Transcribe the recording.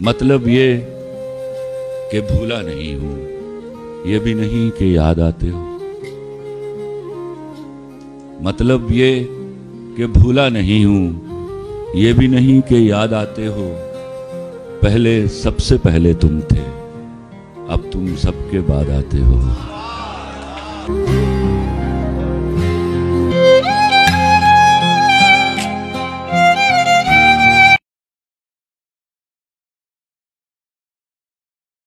مطلب یہ کہ بھولا نہیں ہوں، یہ بھی نہیں کہ یاد آتے ہو مطلب یہ کہ بھولا نہیں ہوں، یہ بھی نہیں کہ یاد آتے ہو۔ پہلے سب سے پہلے تم تھے، اب تم سب کے بعد آتے ہو۔